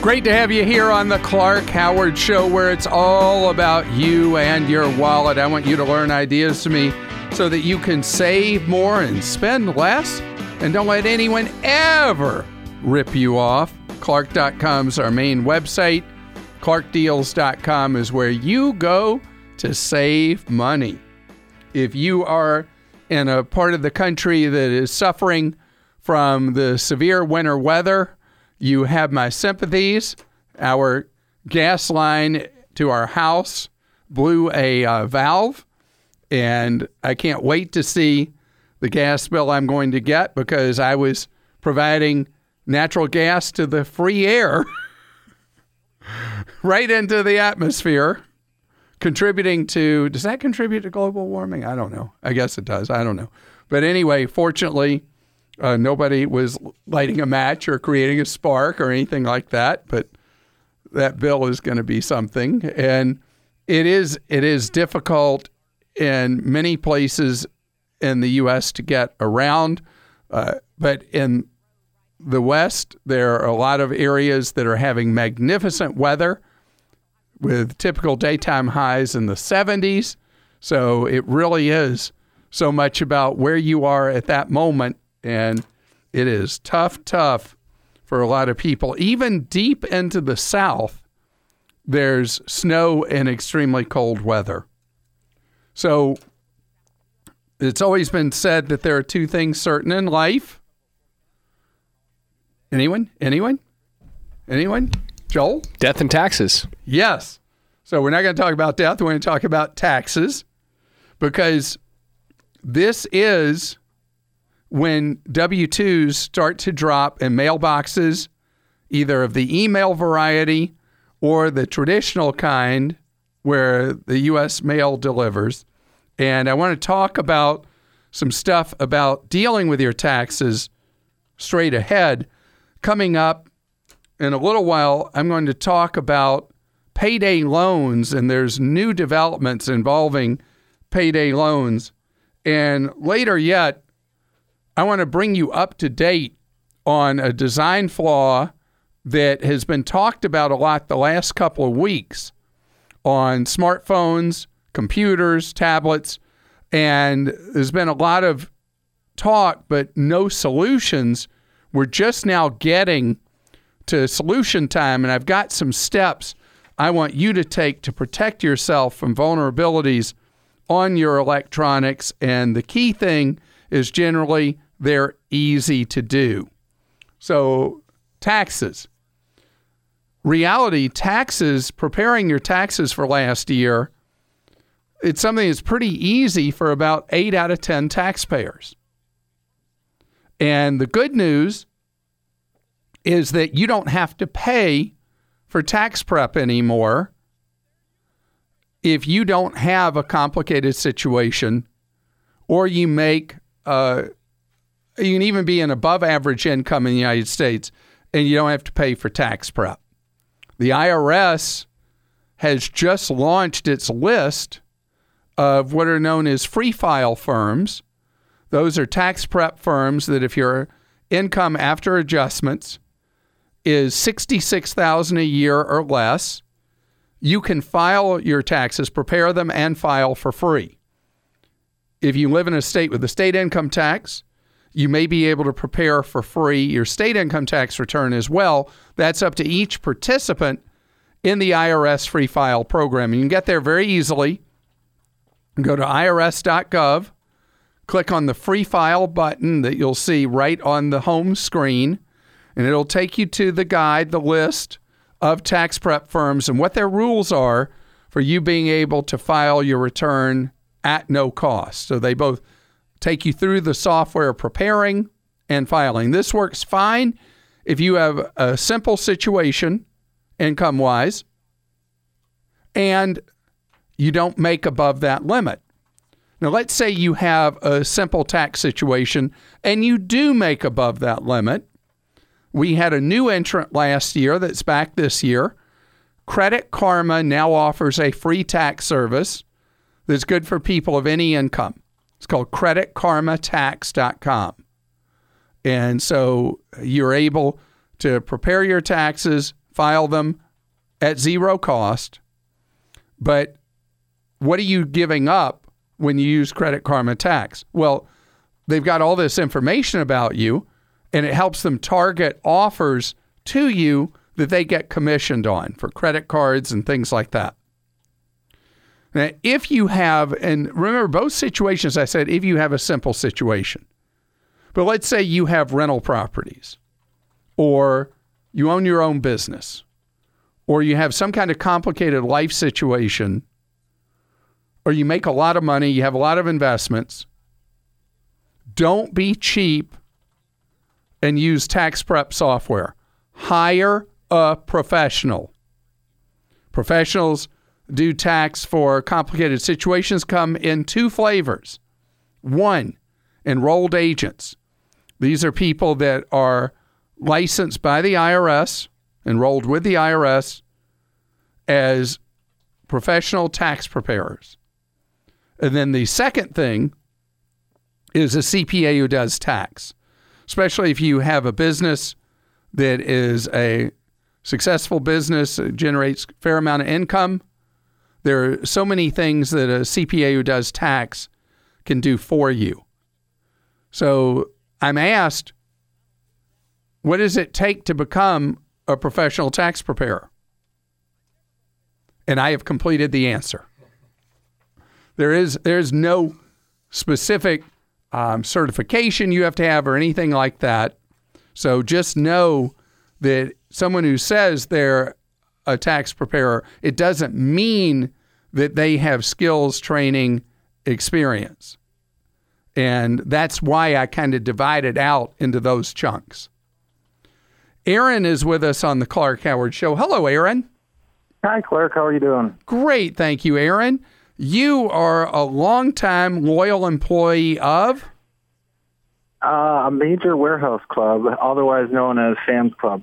Great to have you here on the Clark Howard Show, where it's all about you and your wallet. I want you to learn ideas to me so that you can save more and spend less. And don't let anyone ever rip you off. Clark.com is our main website. ClarkDeals.com is where you go to save money. If you are in a part of the country that is suffering from the severe winter weather, you have my sympathies. Our gas line to our house blew a uh, valve, and I can't wait to see the gas bill I'm going to get because I was providing natural gas to the free air right into the atmosphere, contributing to. Does that contribute to global warming? I don't know. I guess it does. I don't know. But anyway, fortunately, uh, nobody was lighting a match or creating a spark or anything like that. But that bill is going to be something, and it is it is difficult in many places in the U.S. to get around. Uh, but in the West, there are a lot of areas that are having magnificent weather with typical daytime highs in the 70s. So it really is so much about where you are at that moment. And it is tough, tough for a lot of people. Even deep into the South, there's snow and extremely cold weather. So it's always been said that there are two things certain in life. Anyone? Anyone? Anyone? Joel? Death and taxes. Yes. So we're not going to talk about death. We're going to talk about taxes because this is when W 2s start to drop in mailboxes, either of the email variety or the traditional kind where the U.S. mail delivers. And I want to talk about some stuff about dealing with your taxes straight ahead. Coming up in a little while, I'm going to talk about payday loans, and there's new developments involving payday loans. And later yet, I want to bring you up to date on a design flaw that has been talked about a lot the last couple of weeks on smartphones, computers, tablets, and there's been a lot of talk, but no solutions. We're just now getting to solution time, and I've got some steps I want you to take to protect yourself from vulnerabilities on your electronics. And the key thing is generally they're easy to do. So, taxes. Reality, taxes, preparing your taxes for last year, it's something that's pretty easy for about eight out of 10 taxpayers. And the good news is that you don't have to pay for tax prep anymore if you don't have a complicated situation or you make uh, you can even be an above average income in the United States and you don't have to pay for tax prep. The IRS has just launched its list of what are known as free file firms. Those are tax prep firms that if your income after adjustments is 66,000 a year or less, you can file your taxes, prepare them and file for free. If you live in a state with a state income tax, you may be able to prepare for free your state income tax return as well. That's up to each participant in the IRS free file program. You can get there very easily. Go to irs.gov, click on the free file button that you'll see right on the home screen, and it'll take you to the guide, the list of tax prep firms and what their rules are for you being able to file your return at no cost. So they both take you through the software preparing and filing. This works fine if you have a simple situation income wise and you don't make above that limit. Now, let's say you have a simple tax situation and you do make above that limit. We had a new entrant last year that's back this year. Credit Karma now offers a free tax service that's good for people of any income. It's called creditkarmatax.com. And so you're able to prepare your taxes, file them at zero cost. But what are you giving up when you use Credit Karma Tax? Well, they've got all this information about you, and it helps them target offers to you that they get commissioned on for credit cards and things like that. Now, if you have, and remember both situations, I said if you have a simple situation, but let's say you have rental properties, or you own your own business, or you have some kind of complicated life situation, or you make a lot of money, you have a lot of investments, don't be cheap and use tax prep software. Hire a professional. Professionals do tax for complicated situations come in two flavors. One, enrolled agents. These are people that are licensed by the IRS, enrolled with the IRS as professional tax preparers. And then the second thing is a CPA who does tax, especially if you have a business that is a successful business, generates a fair amount of income. There are so many things that a CPA who does tax can do for you. So I'm asked, what does it take to become a professional tax preparer? And I have completed the answer. There is there's no specific um, certification you have to have or anything like that. So just know that someone who says they're a tax preparer, it doesn't mean that they have skills, training, experience. And that's why I kind of divided out into those chunks. Aaron is with us on the Clark Howard Show. Hello, Aaron. Hi, Clark. How are you doing? Great. Thank you, Aaron. You are a longtime loyal employee of? Uh, a major warehouse club, otherwise known as Sam's Club.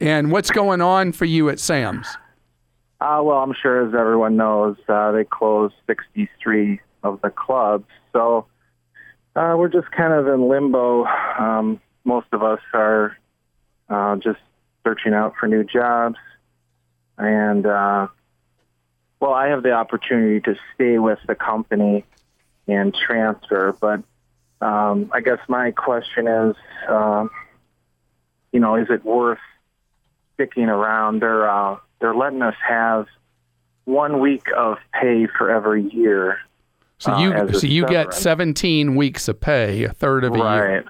And what's going on for you at Sam's? Uh, well, I'm sure as everyone knows, uh, they closed 63 of the clubs. So uh, we're just kind of in limbo. Um, most of us are uh, just searching out for new jobs. And, uh, well, I have the opportunity to stay with the company and transfer. But um, I guess my question is, uh, you know, is it worth sticking around? They're uh, they're letting us have one week of pay for every year. So you uh, so you get 17 weeks of pay, a third of a right. year.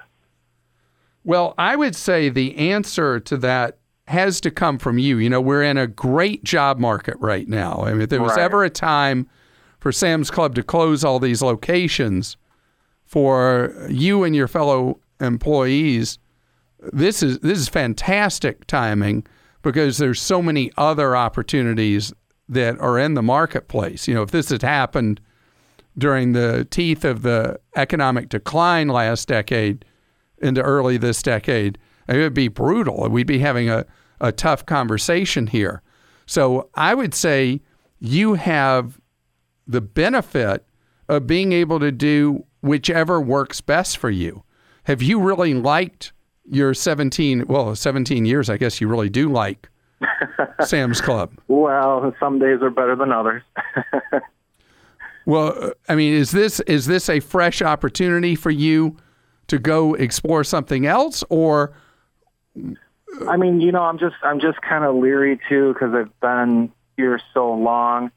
Well, I would say the answer to that has to come from you. You know, we're in a great job market right now. I mean, if there was Right. ever a time for Sam's Club to close all these locations for you and your fellow employees, this is this is fantastic timing because there's so many other opportunities that are in the marketplace. You know, if this had happened during the teeth of the economic decline last decade into early this decade, it would be brutal. We'd be having a, a tough conversation here. So I would say you have the benefit of being able to do whichever works best for you. Have you really liked your 17, well, 17 years, I guess you really do like Sam's Club? Well, some days are better than others. Well, I mean, is this is this a fresh opportunity for you to go explore something else, or I mean, you know, I'm just I'm just kind of leery too because I've been here so long.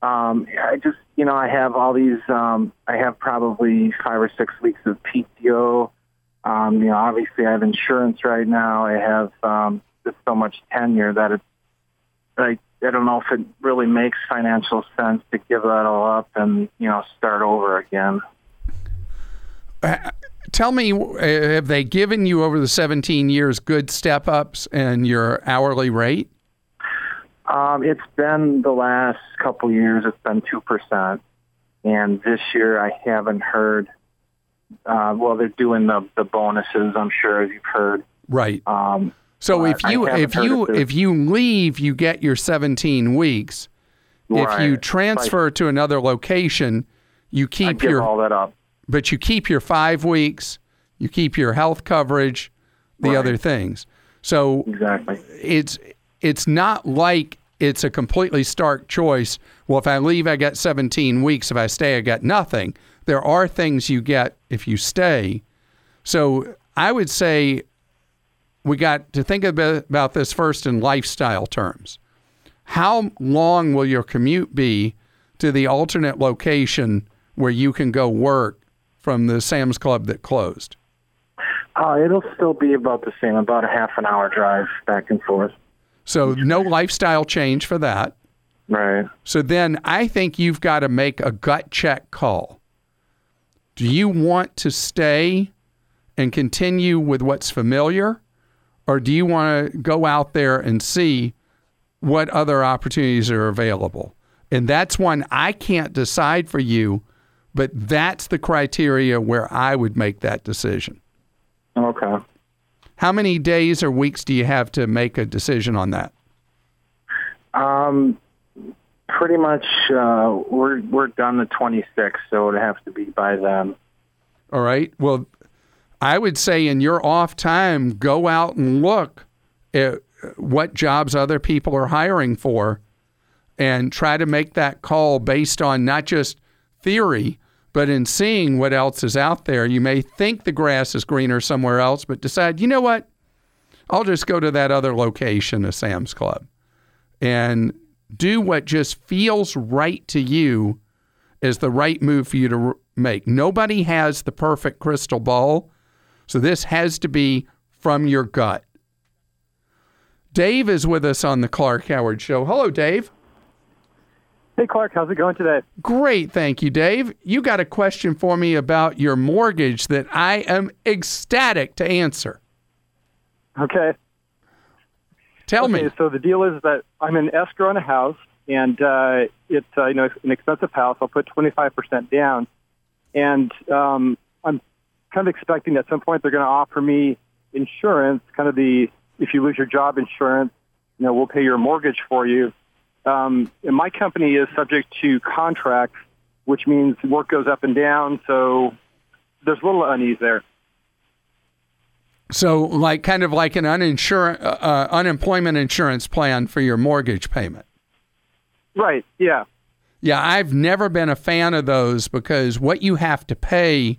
Um, I just you know I have all these um, I have probably five or six weeks of PTO. Um, you know, obviously I have insurance right now. I have um, just so much tenure that it's I I don't know if it really makes financial sense to give that all up and you know start over again. uh, tell me, uh, have they given you over the 17 years good step ups in your hourly rate? Um, it's been the last couple years. It's been two percent, and this year I haven't heard. Uh, well, they're doing the the bonuses. I'm sure as you've heard. Right. Um, So if you if you if you leave, you get your 17 weeks. If you right. transfer to another location, you keep your all that up. but you keep your five weeks, you keep your health coverage, the Right. other things. So Exactly. it's it's not like it's a completely stark choice. Well, if I leave, I get 17 weeks. If I stay, I get nothing. There are things you get if you stay. So I would say we got to think about this first in lifestyle terms. How long will your commute be to the alternate location where you can go work from the Sam's Club that closed? Uh, it'll still be about the same, about a half an hour drive back and forth. So no lifestyle change for that. Right. So then I think you've got to make a gut check call. Do you want to stay and continue with what's familiar? Or do you want to go out there and see what other opportunities are available? And that's one I can't decide for you, but that's the criteria where I would make that decision. Okay. How many days or weeks do you have to make a decision on that? Um, pretty much uh, we're we're done the 26th, so it have to be by then. All right. Well, I would say in your off time, go out and look at what jobs other people are hiring for and try to make that call based on not just theory, but in seeing what else is out there. You may think the grass is greener somewhere else, but decide, you know what? I'll just go to that other location, a Sam's Club, and do what just feels right to you is the right move for you to make. Nobody has the perfect crystal ball. So this has to be from your gut. Dave is with us on the Clark Howard Show. Hello, Dave. Hey, Clark. How's it going today? Great. Thank you, Dave. You got a question for me about your mortgage that I am ecstatic to answer. Okay. Tell okay, me. So the deal is that I'm in escrow on a house, and uh, it's uh, you know an expensive house. I'll put 25% down, and um, I'm kind of expecting at some point they're going to offer me insurance, kind of the if you lose your job insurance, you know, we'll pay your mortgage for you. Um, and my company is subject to contracts, which means work goes up and down. So there's a little unease there. So, like, kind of like an uninsur- uh, uh, unemployment insurance plan for your mortgage payment. Right. Yeah. Yeah, I've never been a fan of those because what you have to pay,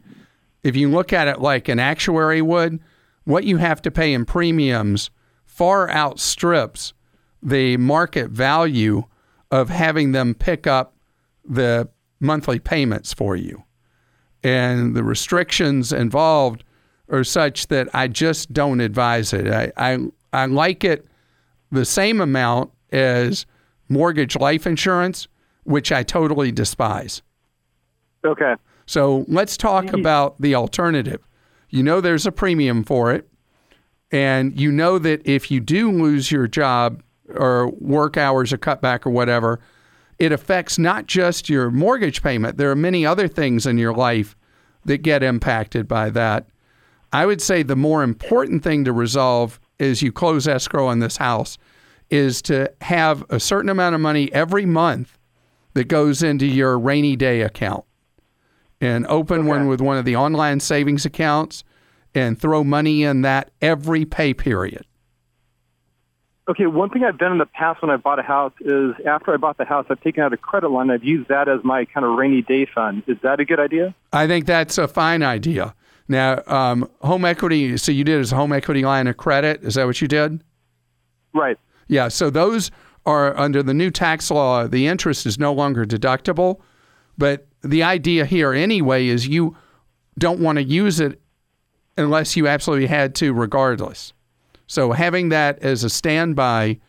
if you look at it like an actuary would, what you have to pay in premiums far outstrips the market value of having them pick up the monthly payments for you. And the restrictions involved are such that I just don't advise it. I, I, I like it the same amount as mortgage life insurance, which I totally despise. Okay. So let's talk about the alternative. You know there's a premium for it, and you know that if you do lose your job or work hours are cut back or whatever, it affects not just your mortgage payment. There are many other things in your life that get impacted by that. I would say the more important thing to resolve as you close escrow on this house is to have a certain amount of money every month that goes into your rainy day account and open Okay. one with one of the online savings accounts and throw money in that every pay period. Okay, one thing I've done in the past when I bought a house is after I bought the house, I've taken out a credit line. I've used that as my kind of rainy day fund. Is that a good idea? I think that's a fine idea. Now, um, home equity, so you did as a home equity line of credit. Is that what you did? Right. Yeah, so those are under the new tax law, the interest is no longer deductible. But the idea here, anyway, is you don't want to use it unless you absolutely had to, regardless. So having that as a standby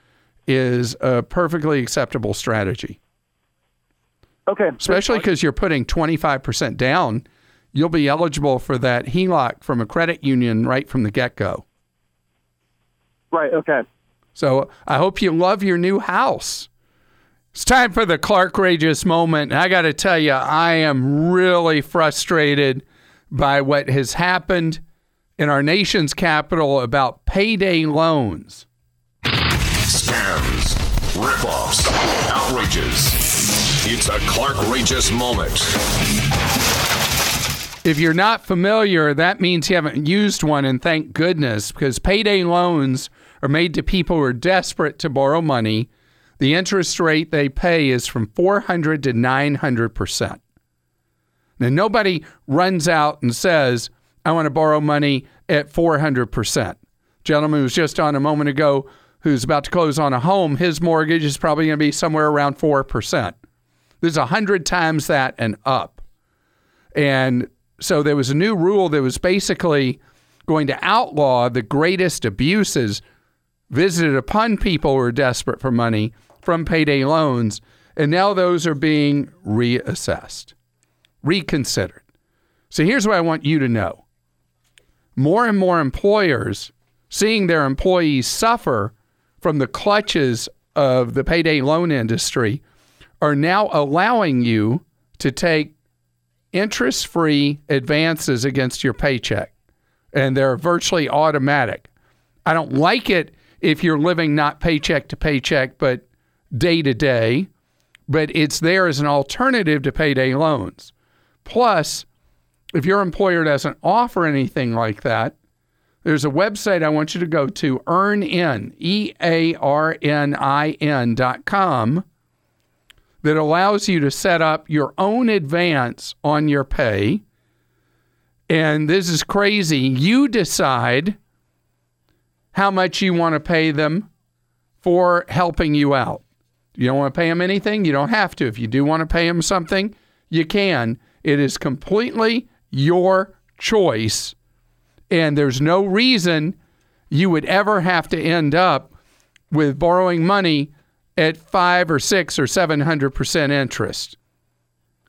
is a perfectly acceptable strategy, Okay. especially because you're putting 25% down. You'll be eligible for that HELOC from a credit union right from the get go. Right. Okay. So I hope you love your new house. It's time for the Clark Rageous moment. I got to tell you, I am really frustrated by what has happened in our nation's capital about payday loans. Scams, ripoffs, outrages. It's a Clark Rageous moment. If you're not familiar, that means you haven't used one, and thank goodness, because payday loans are made to people who are desperate to borrow money. The interest rate they pay is from 400 to 900%. Now, nobody runs out and says, I want to borrow money at 400%. Gentleman who was just on a moment ago who's about to close on a home, his mortgage is probably going to be somewhere around 4%. There's 100 times that and up. And so there was a new rule that was basically going to outlaw the greatest abuses visited upon people who are desperate for money from payday loans. And now those are being reassessed, reconsidered. So here's what I want you to know more and more employers seeing their employees suffer from the clutches of the payday loan industry are now allowing you to take interest free advances against your paycheck. And they're virtually automatic. I don't like it if you're living not paycheck to paycheck, but day to day, but it's there as an alternative to payday loans. Plus, if your employer doesn't offer anything like that, there's a website I want you to go to, earnin, E A R N I N dot com, that allows you to set up your own advance on your pay. And this is crazy. You decide how much you want to pay them for helping you out. You don't want to pay them anything? You don't have to. If you do want to pay them something, you can. It is completely your choice. And there's no reason you would ever have to end up with borrowing money at five or six or seven hundred percent interest.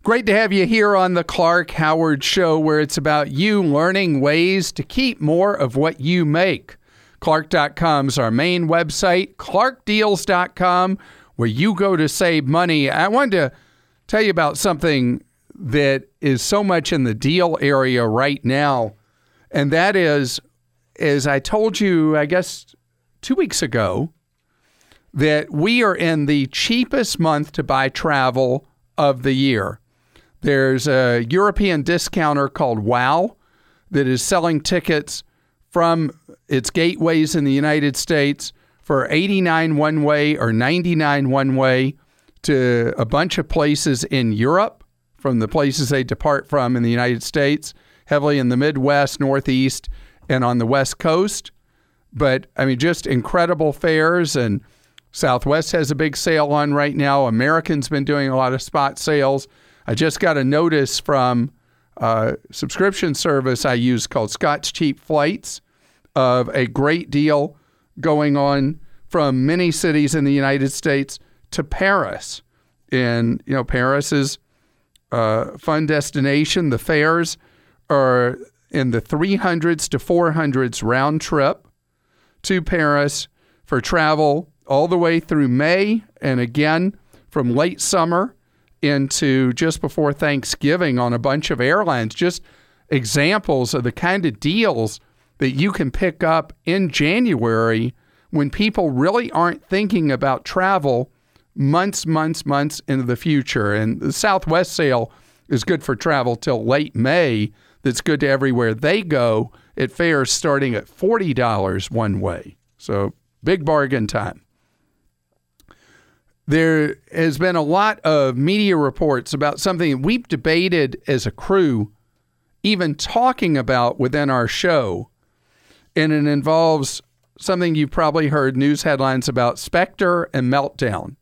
Great to have you here on the Clark Howard Show, where it's about you learning ways to keep more of what you make. Clark.com is our main website, clarkdeals.com, where you go to save money. I wanted to tell you about something that is so much in the deal area right now, and that is, as I told you, I guess two weeks ago, that we are in the cheapest month to buy travel of the year. There's a European discounter called WOW that is selling tickets from its gateways in the United States for 89 one way or 99 one way to a bunch of places in Europe from the places they depart from in the United States, heavily in the Midwest, Northeast, and on the West Coast. But I mean, just incredible fares and Southwest has a big sale on right now. American's been doing a lot of spot sales. I just got a notice from a subscription service I use called Scott's Cheap Flights of a great deal going on from many cities in the United States to Paris. And, you know, Paris is a fun destination. The fares are in the 300s to 400s round trip to Paris for travel all the way through May and again from late summer into just before Thanksgiving on a bunch of airlines. Just examples of the kind of deals that you can pick up in January when people really aren't thinking about travel months, months, months into the future. And the Southwest sale is good for travel till late May. That's good to everywhere they go at fares starting at $40 one way. So big bargain time there has been a lot of media reports about something we've debated as a crew, even talking about within our show. And it involves something you've probably heard news headlines about Spectre and Meltdown.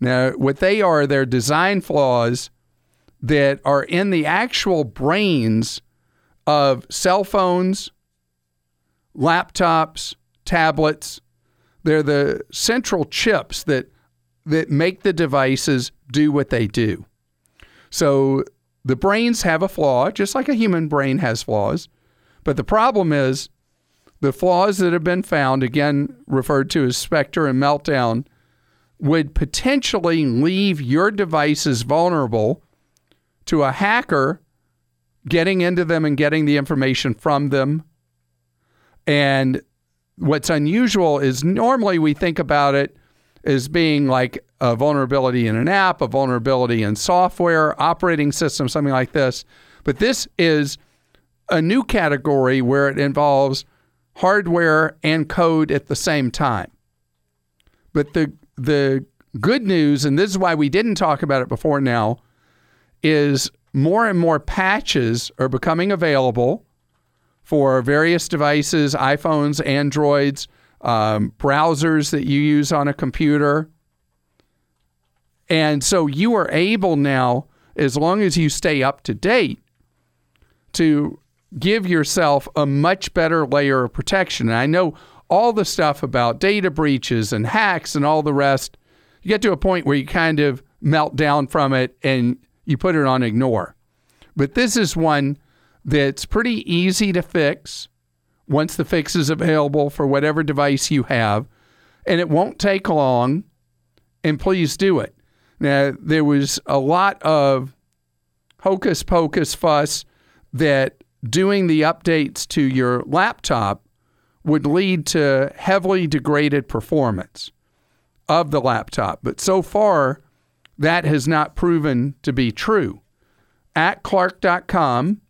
Now, what they are, they're design flaws that are in the actual brains of cell phones, laptops, tablets. They're the central chips that that make the devices do what they do. So the brains have a flaw, just like a human brain has flaws. But the problem is the flaws that have been found, again referred to as Spectre and Meltdown, would potentially leave your devices vulnerable to a hacker getting into them and getting the information from them. And what's unusual is normally we think about it as being like a vulnerability in an app, a vulnerability in software, operating system, something like this. But this is a new category where it involves hardware and code at the same time. But the the good news, and this is why we didn't talk about it before now, is more and more patches are becoming available for various devices, iPhones, Androids, um, browsers that you use on a computer. And so you are able now, as long as you stay up to date, to give yourself a much better layer of protection. And I know all the stuff about data breaches and hacks and all the rest. You get to a point where you kind of melt down from it and you put it on ignore. But this is one that's pretty easy to fix once the fix is available for whatever device you have, and it won't take long. And please do it. Now, there was a lot of hocus pocus fuss that doing the updates to your laptop would lead to heavily degraded performance of the laptop. But so far, that has not proven to be true. At Clark.com,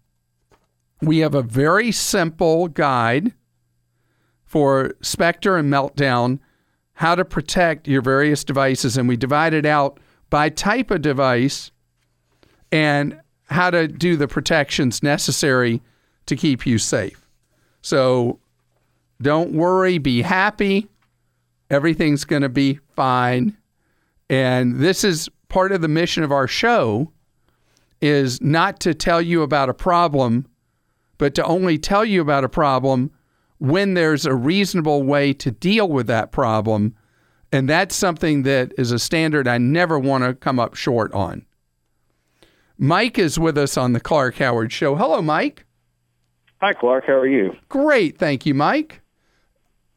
we have a very simple guide for Spectre and Meltdown how to protect your various devices, and we divide it out by type of device and how to do the protections necessary to keep you safe. So don't worry, be happy. Everything's going to be fine. And this is part of the mission of our show is not to tell you about a problem, but to only tell you about a problem when there's a reasonable way to deal with that problem. And that's something that is a standard I never want to come up short on. Mike is with us on the Clark Howard Show. Hello, Mike. Hi, Clark. How are you? Great. Thank you, Mike.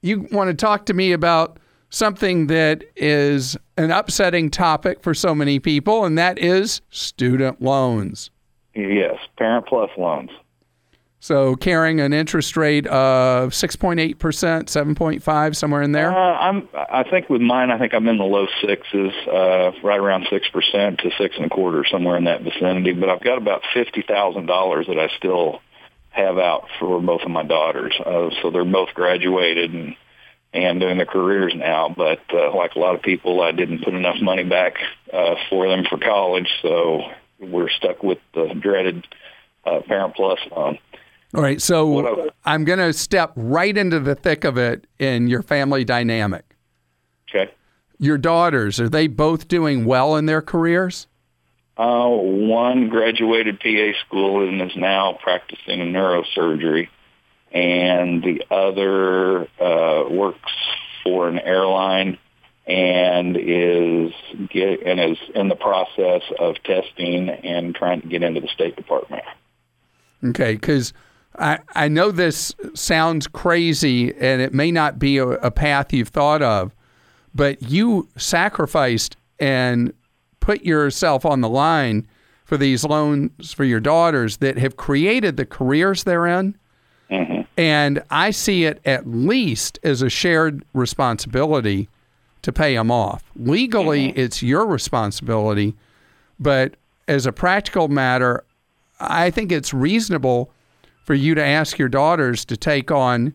You want to talk to me about something that is an upsetting topic for so many people, and that is student loans. Yes, Parent Plus loans. So carrying an interest rate of 6.8%, 7.5, somewhere in there? Uh, I'm, I think with mine, I think I'm in the low sixes, uh, right around 6% to six and a quarter, somewhere in that vicinity. But I've got about $50,000 that I still have out for both of my daughters. Uh, so they're both graduated and, and doing their careers now. But uh, like a lot of people, I didn't put enough money back uh, for them for college. So we're stuck with the dreaded uh, Parent Plus loan. All right, so I'm going to step right into the thick of it in your family dynamic. Okay. Your daughters, are they both doing well in their careers? Uh, one graduated PA school and is now practicing neurosurgery, and the other uh, works for an airline and is get and is in the process of testing and trying to get into the State Department. Okay, because I, I know this sounds crazy and it may not be a, a path you've thought of, but you sacrificed and put yourself on the line for these loans for your daughters that have created the careers they're in. Mm-hmm. And I see it at least as a shared responsibility to pay them off. Legally, Mm-hmm. it's your responsibility, but as a practical matter, I think it's reasonable for you to ask your daughters to take on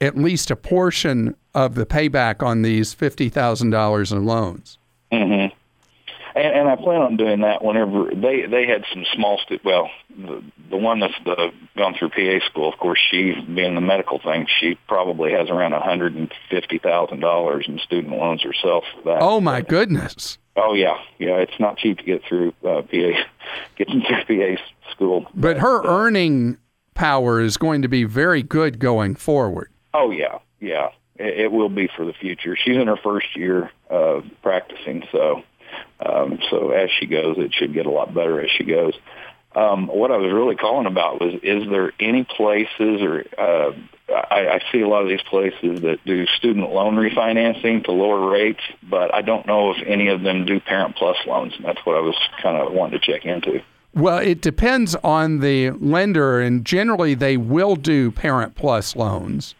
at least a portion of the payback on these $50,000 in loans. Mm-hmm. And, and I plan on doing that whenever they they had some small stu- well the the one that's the, gone through PA school of course she being the medical thing she probably has around a hundred and fifty thousand dollars in student loans herself for that. Oh my goodness. Oh yeah, yeah. It's not cheap to get through uh, PA, getting through PA school. But her earning power is going to be very good going forward. Oh yeah, yeah. It, it will be for the future. She's in her first year of practicing, so um, so as she goes, it should get a lot better as she goes. Um, what I was really calling about was: is there any places, or uh, I, I see a lot of these places that do student loan refinancing to lower rates, but I don't know if any of them do Parent Plus loans. And that's what I was kind of wanting to check into. Well, it depends on the lender, and generally they will do Parent Plus loans.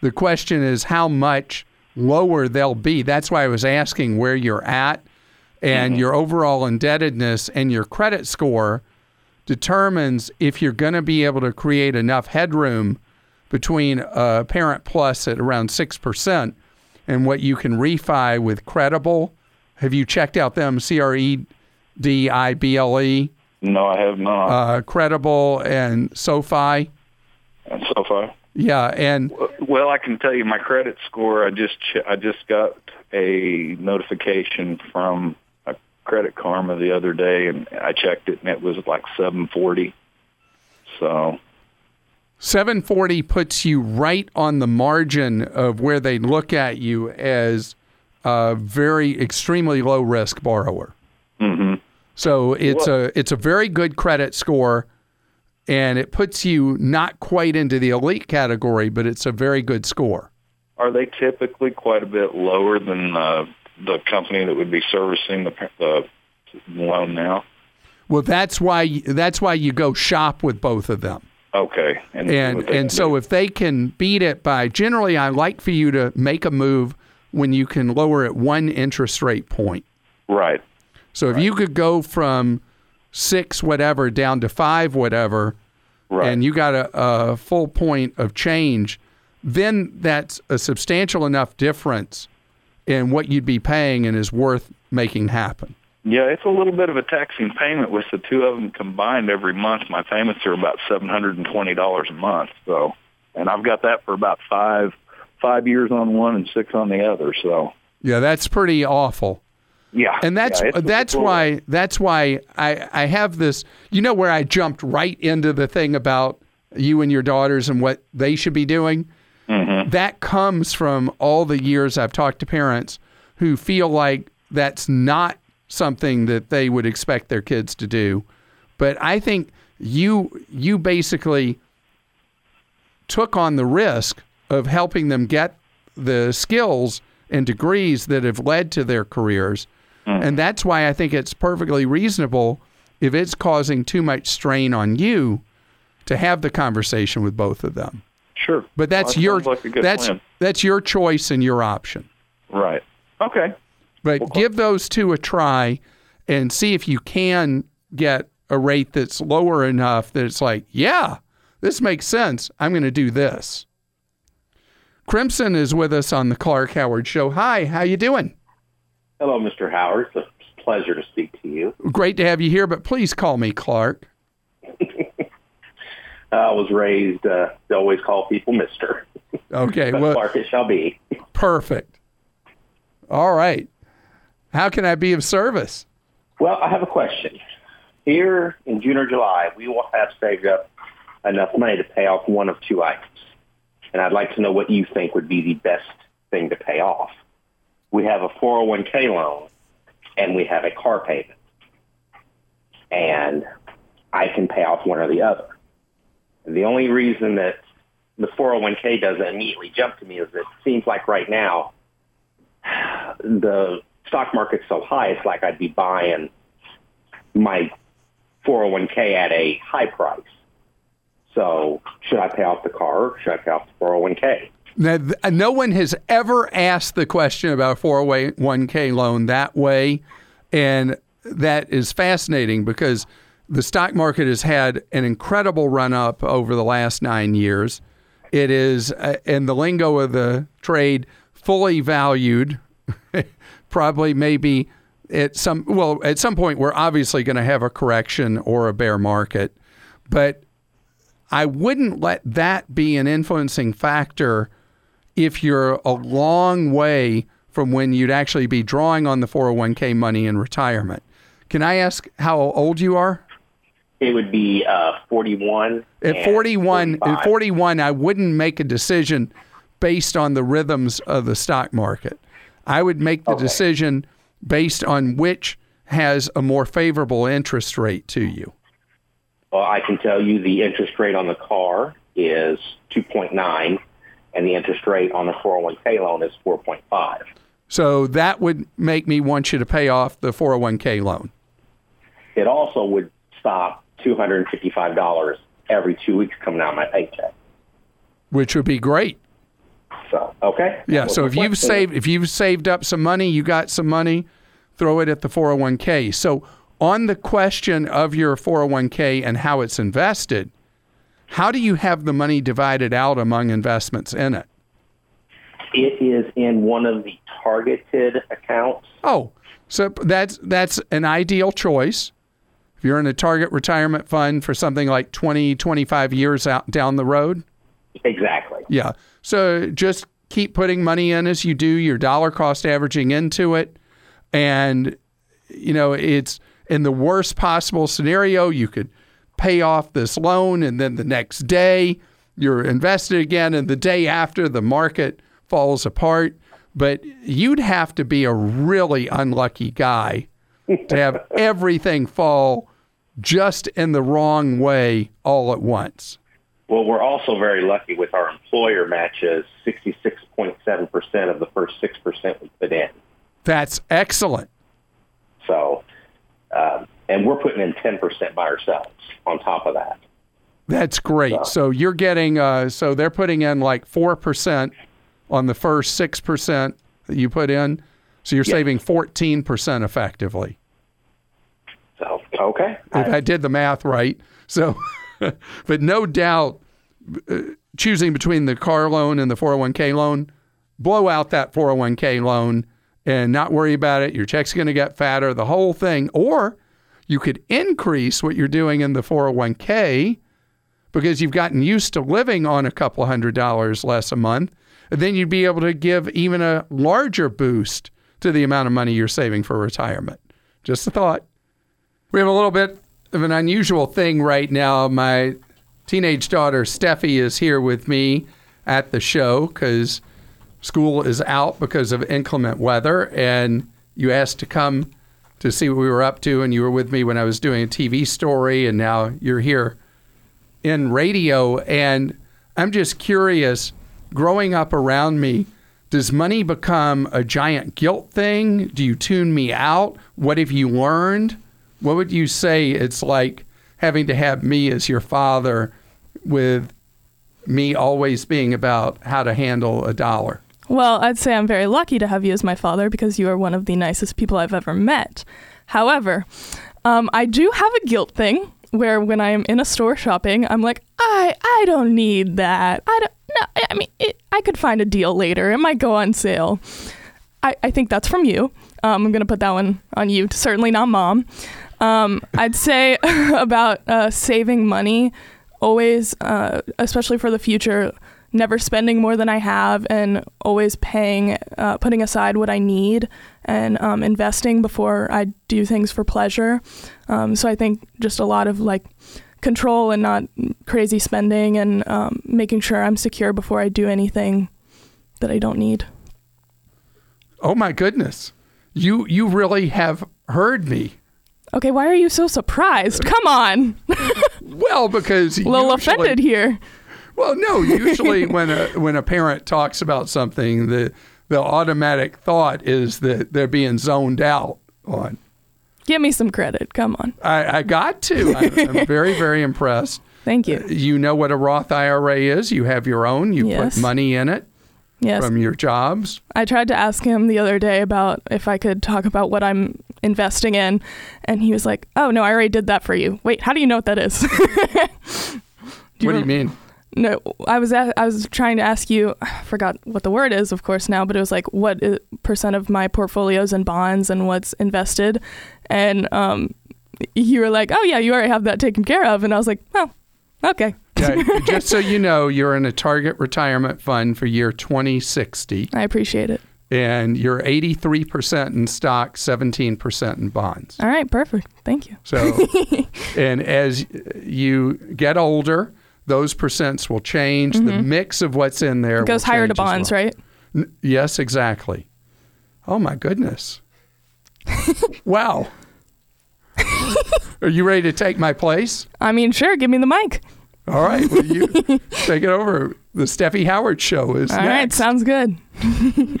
The question is how much lower they'll be. That's why I was asking where you're at and mm-hmm. your overall indebtedness and your credit score determines if you're going to be able to create enough headroom between a parent plus at around 6% and what you can refi with Credible. Have you checked out them? C R E D I B L E, No, I have not. uh, Credible, and SoFi. and so far. Yeah, and Well, I can tell you my credit score. I just ch- I just got a notification from a Credit Karma the other day, and I checked it, and it was like 740. So 740 puts you right on the margin of where they look at you as a very extremely low risk borrower. So it's Well- a it's a very good credit score, and it puts you not quite into the elite category, but it's a very good score. are they typically quite a bit lower than uh, the company that would be servicing the, the loan now? Well, that's why that's why you go shop with both of them. Okay, and And and so do. if they can beat it by generally, I like for you to make a move when you can lower it one interest rate point. right, So if you could go from six whatever down to five whatever, right, and you got a, a full point of change, then that's a substantial enough difference in what you'd be paying and is worth making happen. Yeah, it's a little bit of a taxing payment with the two of them combined every month. My payments are about seven hundred and twenty dollars a month. So, and I've got that for about five five years on one and six on the other. So, Yeah, that's pretty awful. Yeah, And that's yeah, that's a- why that's why I I have this. You know where I jumped right into the thing about you and your daughters and what they should be doing. Mhm. That comes from all the years I've talked to parents who feel like that's not something that they would expect their kids to do. But I think you you basically took on the risk of helping them get the skills and degrees that have led to their careers. Mm. And that's why I think it's perfectly reasonable if it's causing too much strain on you to have the conversation with both of them. Sure, But that's Well, that your like that's plan. that's your choice and your option. right. Okay, But give those two a try and see if you can get a rate that's lower enough that it's like, yeah, this makes sense. I'm going to do this. Crimson is with us on the Clark Howard Show. Hi, how you doing? Hello, Mr. Howard. It's a pleasure to speak to you. Great to have you here, but please call me Clark. I was raised uh, to always call people Mister, Okay, well, Clark it shall be. perfect. All right. How can I be of service? Well, I have a question. Here in June or July, we will have saved up enough money to pay off one of two items, and I'd like to know what you think would be the best thing to pay off. We have a 401k loan, and we have a car payment, and I can pay off one or the other. The only reason that the 401k doesn't immediately jump to me is it seems like right now the stock market's so high, it's like I'd be buying my 401k at a high price. So should I pay off the car or should I pay off the 401k? Now, th- no one has ever asked the question about a 401k loan that way. And that is fascinating because the stock market has had an incredible run up over the last nine years. It is, uh, in the lingo of the trade, fully valued. Probably, maybe at some well, at some point, we're obviously going to have a correction or a bear market, but I wouldn't let that be an influencing factor if you're a long way from when you'd actually be drawing on the 401k money in retirement. Can I ask how old you are? It would be uh, 41. At 41, at 41, I wouldn't make a decision based on the rhythms of the stock market. I would make the Okay. decision based on which has a more favorable interest rate to you. Well, I can tell you the interest rate on the car is 2.9 and the interest rate on the 401k loan is 4.5. So that would make me want you to pay off the 401k loan. It also would stop $255 every two weeks coming out of my paycheck. which would be great. So, okay. Yeah. So if you've saved if you've saved up some money, you got some money, throw it at the 401k. So on the question of your 401k and how it's invested, how do you have the money divided out among investments in it? It is in one of the targeted accounts. Oh, so that's that's an ideal choice. If you're in a target retirement fund for something like 20, 25 years out down the road. Exactly. Yeah. So just keep putting money in as you do your dollar cost averaging into it and you know, it's in the worst possible scenario you could pay off this loan and then the next day you're invested again and the day after the market falls apart but you'd have to be a really unlucky guy to have everything fall just in the wrong way all at once. Well, we're also very lucky with our employer matches 66.7% of the first 6% we put in. That's excellent. So, um, and we're putting in 10% by ourselves on top of that. That's great. So, so you're getting, uh, so they're putting in like 4% on the first 6% that you put in. So you're saving 14% effectively. So, okay. If I, I did the math right. So, but no doubt uh, choosing between the car loan and the 401k loan, blow out that 401k loan and not worry about it. Your check's going to get fatter, the whole thing. Or you could increase what you're doing in the 401k because you've gotten used to living on a couple hundred dollars less a month. Then you'd be able to give even a larger boost to the amount of money you're saving for retirement. Just a thought. We have a little bit of an unusual thing right now. My teenage daughter Stephi is here with me at the show because school is out because of inclement weather, and you asked to come to see what we were up to, and you were with me when I was doing a TV story, and now you're here in radio. And I'm just curious, growing up around me, does money become a giant guilt thing? Do you tune me out? What have you learned? What would you say it's like having to have me as your father with me always being about how to handle a dollar? Well, I'd say I'm very lucky to have you as my father because you are one of the nicest people I've ever met. However, um, I do have a guilt thing where when I am in a store shopping, I'm like, I I don't need that. I don't. No, I mean, it, I could find a deal later. It might go on sale. I, I think that's from you. Um, I'm gonna put that one on you. Certainly not mom. Um, I'd say about uh, saving money, always, uh, especially for the future never spending more than I have and always paying, uh, putting aside what I need and um, investing before I do things for pleasure. Um, so I think just a lot of like control and not crazy spending and um, making sure I'm secure before I do anything that I don't need. Oh my goodness. You you really have heard me. Okay, why are you so surprised? Come on. well, because a little usually, offended here. Well, no. Usually, when a when a parent talks about something, the the automatic thought is that they're being zoned out on. Give me some credit. Come on. I, I got to. I, am very very impressed. Thank you. Uh, you know what a Roth IRA is. You have your own. You yes. put money in it. Yes. From your jobs. I tried to ask him the other day about if I could talk about what I'm investing in, and he was like, "Oh no, I already did that for you." Wait, how do you know what that is? do what do you mean? No, I was I was trying to ask you. I forgot what the word is, of course, now, but it was like what percent of my portfolios in bonds and what's invested, and um, you were like, "Oh yeah, you already have that taken care of," and I was like, "Oh, okay." yeah, just so you know, you're in a target retirement fund for year 2060. I appreciate it. And you're 83% in stock, 17% in bonds. All right, perfect. Thank you. So, and as you get older, those percents will change. Mm-hmm. The mix of what's in there it goes higher to bonds, well. right? N- yes, exactly. Oh my goodness! wow. Are you ready to take my place? I mean, sure. Give me the mic. All right. Well, you take it over. The Stephi Howard Show is All next. right. Sounds good.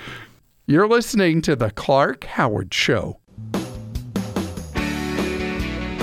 You're listening to the Clark Howard Show.